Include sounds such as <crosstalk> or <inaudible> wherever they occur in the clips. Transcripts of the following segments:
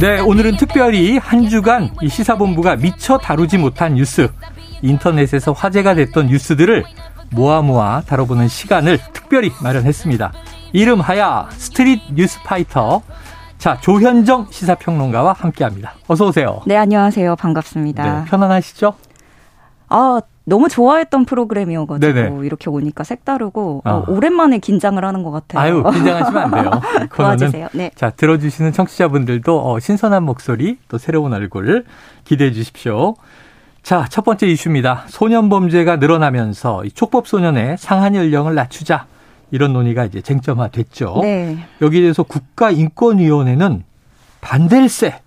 네, 오늘은 특별히 한 주간 이 시사본부가 미처 다루지 못한 뉴스, 인터넷에서 화제가 됐던 뉴스들을 모아 모아 다뤄보는 시간을 특별히 마련했습니다. 이름하야 Street News Fighter. 자, 조현정 시사평론가와 함께 합니다. 어서 오세요. 네, 안녕하세요. 반갑습니다. 네, 편안하시죠? 아, 너무 좋아했던 프로그램이어가지고 네네. 이렇게 오니까 색다르고 어. 어, 오랜만에 긴장을 하는 것 같아요. 아유 긴장하시면 안 돼요. <laughs> 도와주세요. 네. 자 들어주시는 청취자분들도 어, 신선한 목소리 또 새로운 얼굴 기대해 주십시오. 자, 첫 번째 이슈입니다. 소년 범죄가 늘어나면서 촉법 소년의 상한 연령을 낮추자 이런 논의가 이제 쟁점화됐죠. 네. 여기에 대해서 국가인권위원회는 반대일세.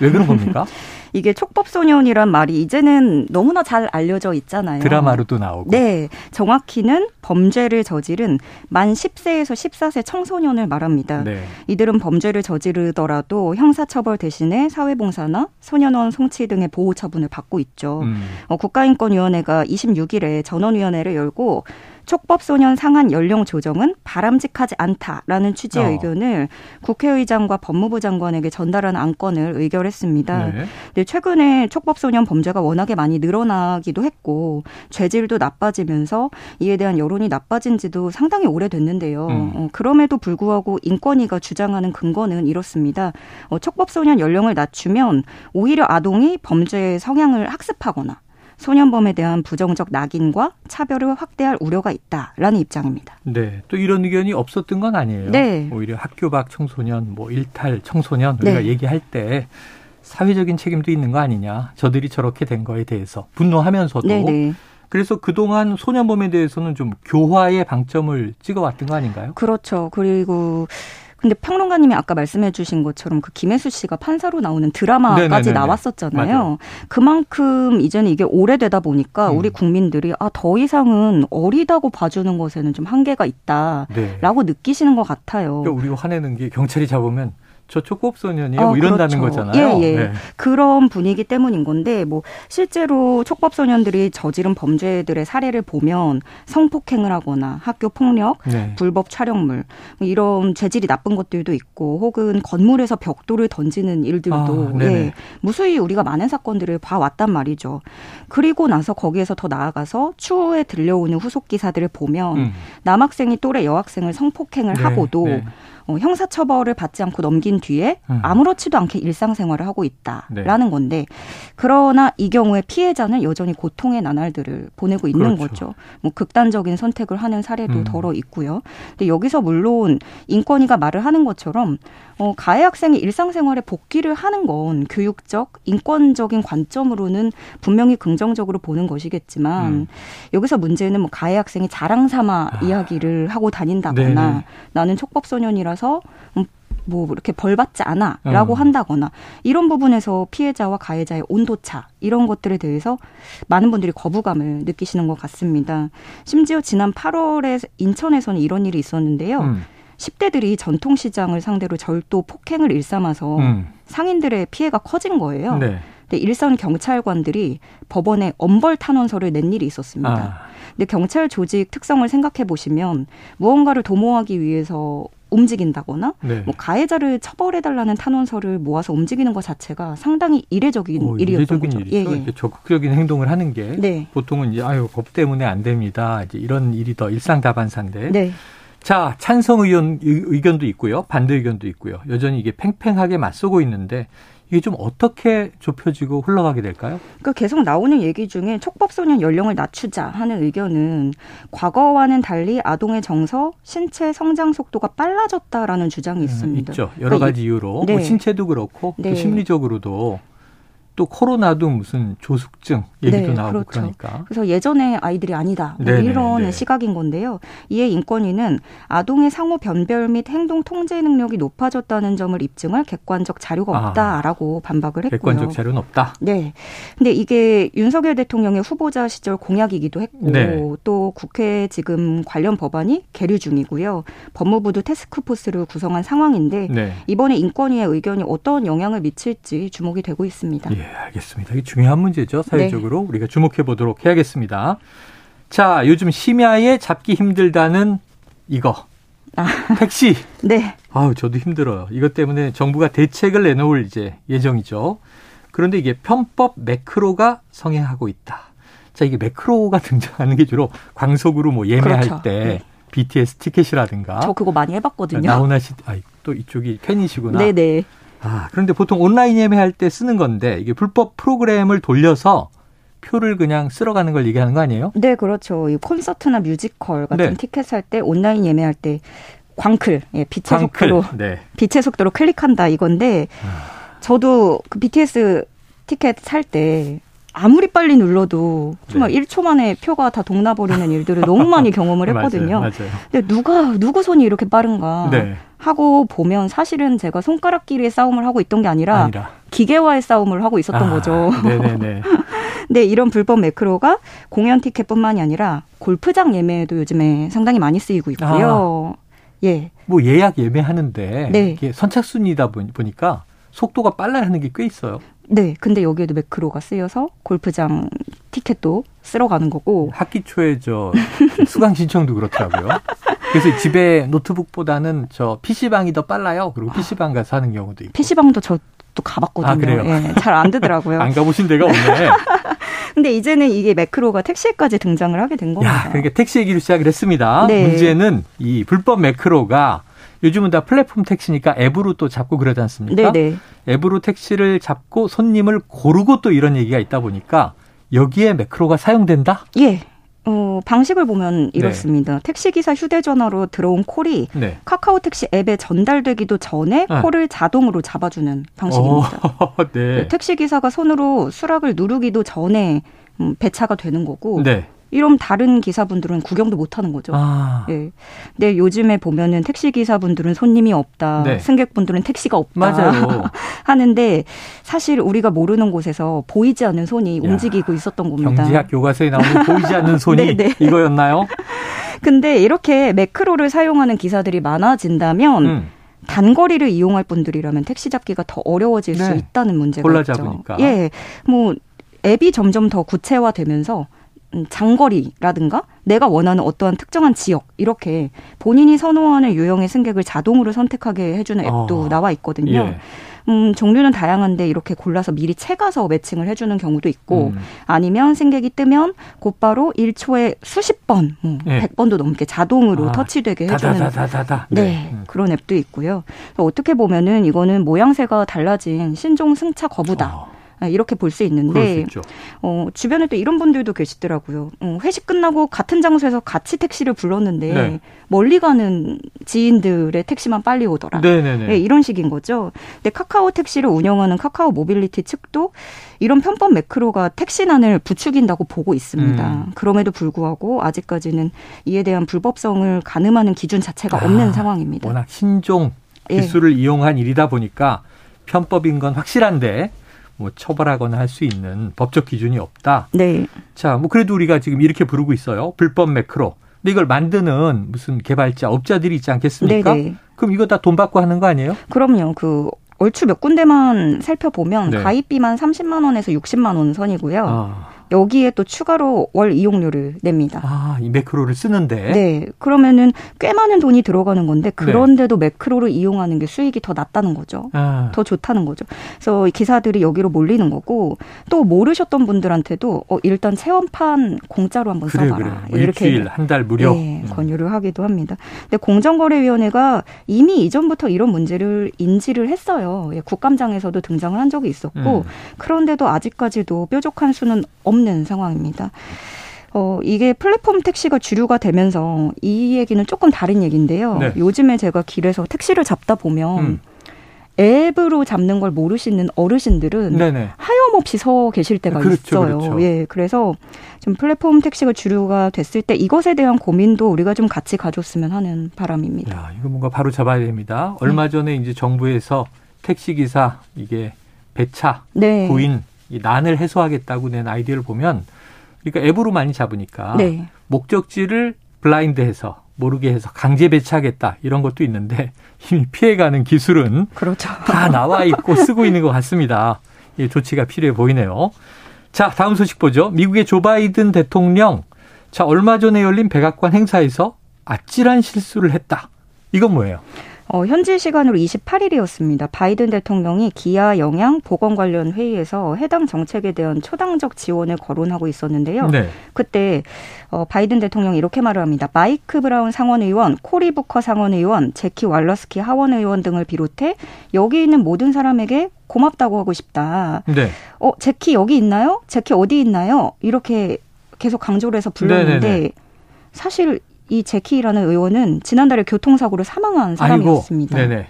왜 그런 겁니까? <laughs> 이게 촉법소년이란 말이 이제는 너무나 잘 알려져 있잖아요. 드라마로도 나오고. 네. 정확히는 범죄를 저지른 만 10세에서 14세 청소년을 말합니다. 네. 이들은 범죄를 저지르더라도 형사처벌 대신에 사회봉사나 소년원 송치 등의 보호 처분을 받고 있죠. 음. 어, 국가인권위원회가 26일에 전원위원회를 열고 촉법소년 상한 연령 조정은 바람직하지 않다라는 취지의 어. 의견을 국회의장과 법무부 장관에게 전달한 안건을 의결했습니다. 네. 근데 최근에 촉법소년 범죄가 워낙에 많이 늘어나기도 했고 죄질도 나빠지면서 이에 대한 여론이 나빠진 지도 상당히 오래됐는데요. 음. 어, 그럼에도 불구하고 인권위가 주장하는 근거는 이렇습니다. 어, 촉법소년 연령을 낮추면 오히려 아동이 범죄의 성향을 학습하거나 소년범에 대한 부정적 낙인과 차별을 확대할 우려가 있다라는 입장입니다. 네. 또 이런 의견이 없었던 건 아니에요. 네. 오히려 학교 밖 청소년, 뭐 일탈 청소년 우리가 네. 얘기할 때 사회적인 책임도 있는 거 아니냐. 저들이 저렇게 된 거에 대해서 분노하면서도 네네. 네. 그래서 그동안 소년범에 대해서는 좀 교화의 방점을 찍어왔던 거 아닌가요? 그렇죠. 그리고 근데 평론가님이 아까 말씀해 주신 것처럼 그 김혜수 씨가 판사로 나오는 드라마까지 네네네네. 나왔었잖아요. 맞아요. 그만큼 이제는 이게 오래되다 보니까 음. 우리 국민들이 아, 더 이상은 어리다고 봐주는 것에는 좀 한계가 있다라고 네. 느끼시는 것 같아요. 그러니까 우리가 화내는 게 경찰이 잡으면 저 촉법소년이에요. 어, 뭐 이런다는 그렇죠. 거잖아요. 예, 예. 네. 그런 분위기 때문인 건데 뭐 실제로 촉법 소년들이 저지른 범죄들의 사례를 보면 성폭행을 하거나 학교 폭력, 네. 불법 촬영물 뭐 이런 재질이 나쁜 것들도 있고 혹은 건물에서 벽돌을 던지는 일들도 아, 예. 무수히 우리가 많은 사건들을 봐왔단 말이죠. 그리고 나서 거기에서 더 나아가서 추후에 들려오는 후속 기사들을 보면 음. 남학생이 또래 여학생을 성폭행을 네. 하고도 네. 어, 형사처벌을 받지 않고 넘긴 뒤에 음. 아무렇지도 않게 일상생활을 하고 있다라는 네. 건데 그러나 이 경우에 피해자는 여전히 고통의 나날들을 보내고 있는 그렇죠. 거죠. 뭐 극단적인 선택을 하는 사례도 음. 덜어 있고요. 근데 여기서 물론 인권위가 말을 하는 것처럼 어, 가해 학생이 일상생활에 복귀를 하는 건 교육적, 인권적인 관점으로는 분명히 긍정적으로 보는 것이겠지만 음. 여기서 문제는 뭐 가해 학생이 자랑 삼아 아. 이야기를 하고 다닌다거나 네네. 나는 촉법소년이라 서 음, 뭐 이렇게 벌 받지 않아라고 어. 한다거나 이런 부분에서 피해자와 가해자의 온도차 이런 것들에 대해서 많은 분들이 거부감을 느끼시는 것 같습니다. 심지어 지난 8월에 인천에서는 이런 일이 있었는데요. 음. 10대들이 전통시장을 상대로 절도 폭행을 일삼아서 음. 상인들의 피해가 커진 거예요. 네. 근데 일선 경찰관들이 법원에 엄벌 탄원서를 낸 일이 있었습니다. 아. 근데 경찰 조직 특성을 생각해 보시면 무언가를 도모하기 위해서 움직인다거나 네. 뭐 가해자를 처벌해달라는 탄원서를 모아서 움직이는 것 자체가 상당히 이례적인 오, 일이었던 이례적인 거죠. 일이죠. 예, 예. 적극적인 행동을 하는 게 네. 보통은 이제 아유 법 때문에 안 됩니다. 이제 이런 일이 더 일상다반사인데 네. 자, 찬성 의견, 의견도 있고요. 반대 의견도 있고요. 여전히 이게 팽팽하게 맞서고 있는데 이게 좀 어떻게 좁혀지고 흘러가게 될까요? 그러니까 계속 나오는 얘기 중에 촉법소년 연령을 낮추자 하는 의견은 과거와는 달리 아동의 정서, 신체 성장 속도가 빨라졌다라는 주장이 음, 있습니다. 있죠. 여러 그러니까 가지 이유로 네. 뭐 신체도 그렇고 네. 또 심리적으로도 또 코로나도 무슨 조숙증 얘기도 네, 나오고 그렇죠. 그러니까. 그래서 예전에 아이들이 아니다 뭐 이런 네. 시각인 건데요. 이에 인권위는 아동의 상호 변별 및 행동 통제 능력이 높아졌다는 점을 입증할 객관적 자료가 아, 없다라고 아, 반박을 했고요. 객관적 자료는 없다. 네. 근데 이게 윤석열 대통령의 후보자 시절 공약이기도 했고 네. 또 국회 지금 관련 법안이 계류 중이고요. 법무부도 테스크포스를 구성한 상황인데 네. 이번에 인권위의 의견이 어떤 영향을 미칠지 주목이 되고 있습니다. 예. 예, 알겠습니다. 이게 중요한 문제죠. 사회적으로 네. 우리가 주목해 보도록 해야겠습니다. 자, 요즘 심야에 잡기 힘들다는 이거. 아. 택시. <laughs> 네. 아우, 저도 힘들어요. 이것 때문에 정부가 대책을 내놓을 이제 예정이죠. 그런데 이게 편법 매크로가 성행하고 있다. 자, 이게 매크로가 <laughs> 등장하는 게 주로 광속으로 뭐 예매할 그렇죠. 때 네. BTS 티켓이라든가. 저 그거 많이 해봤거든요. 나훈아 씨, 아, 또 이쪽이 팬이시구나. 네네. 아, 그런데 보통 온라인 예매할 때 쓰는 건데 이게 불법 프로그램을 돌려서 표를 그냥 쓸어가는 걸 얘기하는 거 아니에요? 네, 그렇죠. 이 콘서트나 뮤지컬 같은 네. 티켓 살 때 온라인 예매할 때 광클, 예, 빛의 광클. 속도로 네. 빛의 속도로 클릭한다 이건데 아. 저도 그 BTS 티켓 살 때 아무리 빨리 눌러도 정말 네. 1초 만에 표가 다 동나버리는 일들을 너무 많이 <laughs> 경험을 했거든요. 맞아요, 맞아요. 근데 누가 누구 손이 이렇게 빠른가 네. 하고 보면 사실은 제가 손가락끼리의 싸움을 하고 있던 게 아니라, 아니라. 기계와의 싸움을 하고 있었던 아, 거죠. 네네네. 네, <laughs> 이런 불법 매크로가 공연 티켓뿐만이 아니라 골프장 예매에도 요즘에 상당히 많이 쓰이고 있고요. 아, 예. 뭐 예약 예매하는데 네. 이게 선착순이다 보니까 속도가 빨라야 하는 게 꽤 있어요. 네, 근데 여기에도 매크로가 쓰여서 골프장 티켓도 쓸어 가는 거고. 학기 초에 저 수강 신청도 그렇더라고요. 그래서 집에 노트북보다는 저 PC방이 더 빨라요. 그리고 PC방 가서 하는 경우도 있고. PC방도 저 또 가봤거든요. 아, 그래요? 예, 잘안 되더라고요. <laughs> 안 가보신 데가 없네. <laughs> 근데 이제는 이게 매크로가 택시에까지 등장을 하게 된 겁니다. 야, 그러니까 택시 얘기를 시작을 했습니다. 네. 문제는 이 불법 매크로가 요즘은 다 플랫폼 택시니까 앱으로 또 잡고 그러지 않습니까? 네네. 앱으로 택시를 잡고 손님을 고르고 또 이런 얘기가 있다 보니까 여기에 매크로가 사용된다? 예. 어, 방식을 보면 네. 이렇습니다. 네. 택시기사 휴대전화로 들어온 콜이 네. 카카오 택시 앱에 전달되기도 전에 네. 콜을 자동으로 잡아주는 방식입니다. 오, <laughs> 네. 네 택시기사가 손으로 수락을 누르기도 전에 음, 배차가 되는 거고 네. 이런 다른 기사분들은 구경도 못 하는 거죠. 아. 예. 근데 요즘에 보면은 택시 기사분들은 손님이 없다. 네. 승객분들은 택시가 없다. 맞아요. <laughs> 하는데 사실 우리가 모르는 곳에서 보이지 않는 손이 야. 움직이고 있었던 겁니다. 경제학 교과서에 나오는 보이지 않는 손이 <laughs> 네, 네. 이거였나요? 근데 이렇게 매크로를 사용하는 기사들이 많아진다면 음. 단거리를 이용할 분들이라면 택시 잡기가 더 어려워질 네. 수 있다는 문제가 있죠. 잡으니까. 예. 뭐 앱이 점점 더 구체화되면서 음, 장거리라든가 내가 원하는 어떠한 특정한 지역 이렇게 본인이 선호하는 유형의 승객을 자동으로 선택하게 해주는 앱도 어. 나와 있거든요. 예. 음, 종류는 다양한데 이렇게 골라서 미리 채가서 매칭을 해주는 경우도 있고 음. 아니면 승객이 뜨면 곧바로 1초에 수십 번, 뭐 예. 100번도 넘게 자동으로 아, 터치되게 해주는 다다다다다. 네, 네. 음. 그런 앱도 있고요. 어떻게 보면은 이거는 모양새가 달라진 신종 승차 거부다. 어. 아, 이렇게 볼 수 있는데 수 어, 주변에 또 이런 분들도 계시더라고요. 어, 회식 끝나고 같은 장소에서 같이 택시를 불렀는데 네. 멀리 가는 지인들의 택시만 빨리 오더라. 네, 이런 식인 거죠. 근데 카카오 택시를 운영하는 카카오 모빌리티 측도 이런 편법 매크로가 택시난을 부추긴다고 보고 있습니다. 음. 그럼에도 불구하고 아직까지는 이에 대한 불법성을 가늠하는 기준 자체가 아, 없는 상황입니다. 워낙 신종 예. 기술을 예. 이용한 일이다 보니까 편법인 건 확실한데 뭐 처벌하거나 할 수 있는 법적 기준이 없다. 네. 자, 뭐 그래도 우리가 지금 이렇게 부르고 있어요. 불법 매크로. 근데 이걸 만드는 무슨 개발자, 업자들이 있지 않겠습니까? 네네. 그럼 이거 다 돈 받고 하는 거 아니에요? 그럼요. 그 얼추 몇 군데만 살펴보면 네. 가입비만 30만 원에서 60만 원 선이고요. 아. 여기에 또 추가로 월 이용료를 냅니다. 아, 이 매크로를 쓰는데? 네. 그러면은 꽤 많은 돈이 들어가는 건데 네. 그런데도 네. 매크로를 이용하는 게 수익이 더 낮다는 거죠. 아. 더 좋다는 거죠. 그래서 기사들이 여기로 몰리는 거고 또 모르셨던 분들한테도 어, 일단 체험판 공짜로 한번 그래, 써봐라. 그래. 뭐 이렇게 일주일 한 달 무료 네, 음. 권유를 하기도 합니다. 근데 공정거래위원회가 이미 이전부터 이런 문제를 인지를 했어요. 예, 국감장에서도 등장을 한 적이 있었고 음. 그런데도 아직까지도 뾰족한 수는 없는 없는 상황입니다. 어, 이게 플랫폼 택시가 주류가 되면서 이 얘기는 조금 다른 얘기인데요. 네. 요즘에 제가 길에서 택시를 잡다 보면 음. 앱으로 잡는 걸 모르시는 어르신들은 네네. 하염없이 서 계실 때가 그렇죠, 있어요. 그렇죠. 예, 그래서 좀 플랫폼 택시가 주류가 됐을 때 이것에 대한 고민도 우리가 좀 같이 가졌으면 하는 바람입니다. 야, 이거 뭔가 바로 잡아야 됩니다. 얼마 네. 전에 이제 정부에서 택시 기사 이게 배차 네. 구인 이 난을 해소하겠다고 낸 아이디어를 보면 그러니까 앱으로 많이 잡으니까 네. 목적지를 블라인드해서 모르게 해서 강제 배치하겠다 이런 것도 있는데 <laughs> 이미 피해가는 기술은 그렇죠. 다 나와 있고 쓰고 있는 것 같습니다. 이 조치가 필요해 보이네요. 자 다음 소식 보죠. 미국의 조 바이든 대통령 자 얼마 전에 열린 백악관 행사에서 아찔한 실수를 했다. 이건 뭐예요? 어, 현지 시간으로 28일이었습니다. 바이든 대통령이 기아 영양 보건 관련 회의에서 해당 정책에 대한 초당적 지원을 거론하고 있었는데요. 네. 그때 어, 바이든 대통령이 이렇게 말을 합니다. 마이크 브라운 상원 의원, 코리 부커 상원 의원, 제키 왈러스키 하원 의원 등을 비롯해 여기 있는 모든 사람에게 고맙다고 하고 싶다. 네. 어, 제키 여기 있나요? 제키 어디 있나요? 이렇게 계속 강조를 해서 불렀는데 네네네. 사실 이 제키라는 의원은 지난달에 교통사고로 사망한 사람이었습니다. 네네.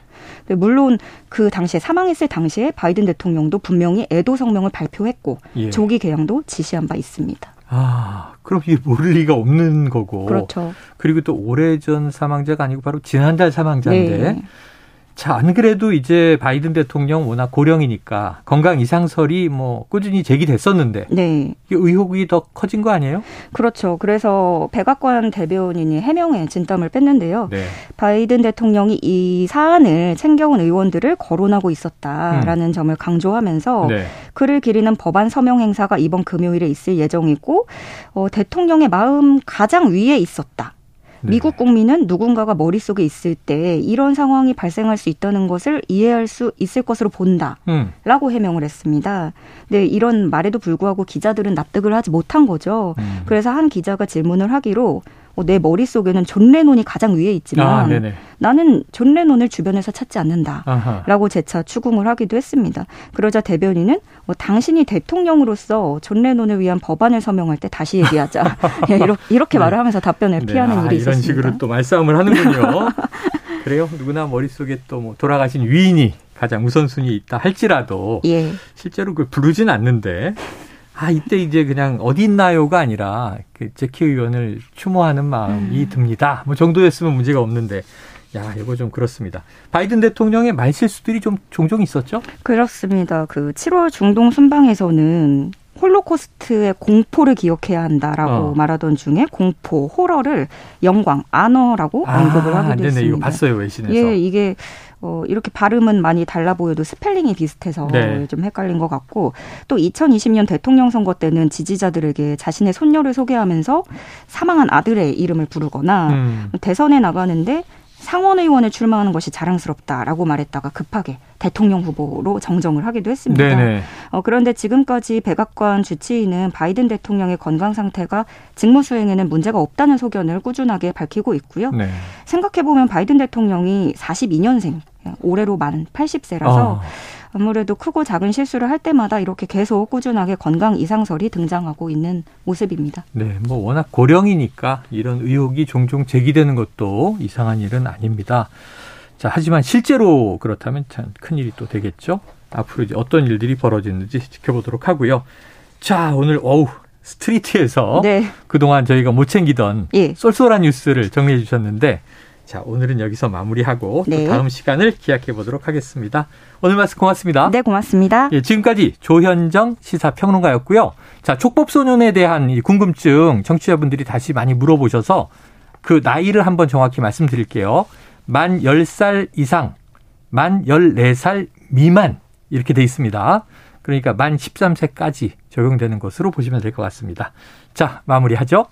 물론 그 당시에 사망했을 당시에 바이든 대통령도 분명히 애도 성명을 발표했고 예. 조기 게양도 지시한 바 있습니다. 아, 그럼 이게 모를 리가 없는 거고. 그렇죠. 그리고 또 오래전 사망자가 아니고 바로 지난달 사망자인데 네. 자, 안 그래도 이제 바이든 대통령 워낙 고령이니까 건강 이상설이 뭐 꾸준히 제기됐었는데 네. 의혹이 더 커진 거 아니에요? 그렇죠. 그래서 백악관 대변인이 해명에 진땀을 뺐는데요. 네. 바이든 대통령이 이 사안을 챙겨온 의원들을 거론하고 있었다라는 음. 점을 강조하면서 네. 그를 기리는 법안 서명 행사가 이번 금요일에 있을 예정이고 어, 대통령의 마음 가장 위에 있었다. 네. 미국 국민은 누군가가 머릿속에 있을 때 이런 상황이 발생할 수 있다는 것을 이해할 수 있을 것으로 본다. 음. 라고 해명을 했습니다. 근데 이런 말에도 불구하고 기자들은 납득을 하지 못한 거죠. 음. 그래서 한 기자가 질문을 하기로 어, 내 머릿속에는 존 레논이 가장 위에 있지만 아, 나는 존 레논을 주변에서 찾지 않는다라고 재차 추궁을 하기도 했습니다. 그러자 대변인은 뭐 당신이 대통령으로서 존 레논을 위한 법안을 서명할 때 다시 얘기하자 <laughs> 예, 이렇게, 이렇게 네. 말을 하면서 답변을 네. 피하는 아, 일이 이런 있었습니다. 이런 식으로 또 말싸움을 하는군요. <laughs> 그래요. 누구나 머릿속에 또 뭐 돌아가신 위인이 가장 우선순위에 있다 할지라도 예. 실제로 그 부르진 않는데 아, 이때 이제 그냥 어디 있나요가 아니라 그 재키 의원을 추모하는 마음이 음. 듭니다. 뭐 정도였으면 문제가 없는데. 야, 이거 좀 그렇습니다. 바이든 대통령의 말실수들이 좀 종종 있었죠? 그렇습니다. 그 7월 중동 순방에서는 홀로코스트의 공포를 기억해야 한다라고 어. 말하던 중에 공포, horror를 영광, honor라고 아, 언급을 하기도 네네, 했습니다. 이거 봤어요 외신에서. 예, 이게 어, 이렇게 발음은 많이 달라 보여도 스펠링이 비슷해서 네. 좀 헷갈린 것 같고 또 2020년 대통령 선거 때는 지지자들에게 자신의 손녀를 소개하면서 사망한 아들의 이름을 부르거나 음. 대선에 나가는데 상원 의원에 출마하는 것이 자랑스럽다라고 말했다가 급하게 대통령 후보로 정정을 하기도 했습니다. 어, 그런데 지금까지 백악관 주치의는 바이든 대통령의 건강 상태가 직무 수행에는 문제가 없다는 소견을 꾸준하게 밝히고 있고요. 네. 생각해 보면 바이든 대통령이 42년생 올해로 만 80세라서 어. 아무래도 크고 작은 실수를 할 때마다 이렇게 계속 꾸준하게 건강 이상설이 등장하고 있는 모습입니다. 네, 뭐 워낙 고령이니까 이런 의혹이 종종 제기되는 것도 이상한 일은 아닙니다. 자, 하지만 실제로 그렇다면 참 큰일이 또 되겠죠. 앞으로 이제 어떤 일들이 벌어지는지 지켜보도록 하고요. 자, 오늘 어우 스트리트에서 네. 그동안 저희가 못 챙기던 예. 쏠쏠한 뉴스를 정리해 주셨는데 자, 오늘은 여기서 마무리하고 네. 또 다음 시간을 기약해 보도록 하겠습니다. 오늘 말씀 고맙습니다. 네, 고맙습니다. 예, 지금까지 조현정 시사평론가였고요. 자, 촉법소년에 대한 이 궁금증 청취자분들이 다시 많이 물어보셔서 그 나이를 한번 정확히 말씀드릴게요. 만 10살 이상, 만 14살 미만 이렇게 돼 있습니다. 그러니까 만 13세까지 적용되는 것으로 보시면 될 것 같습니다. 자, 마무리하죠.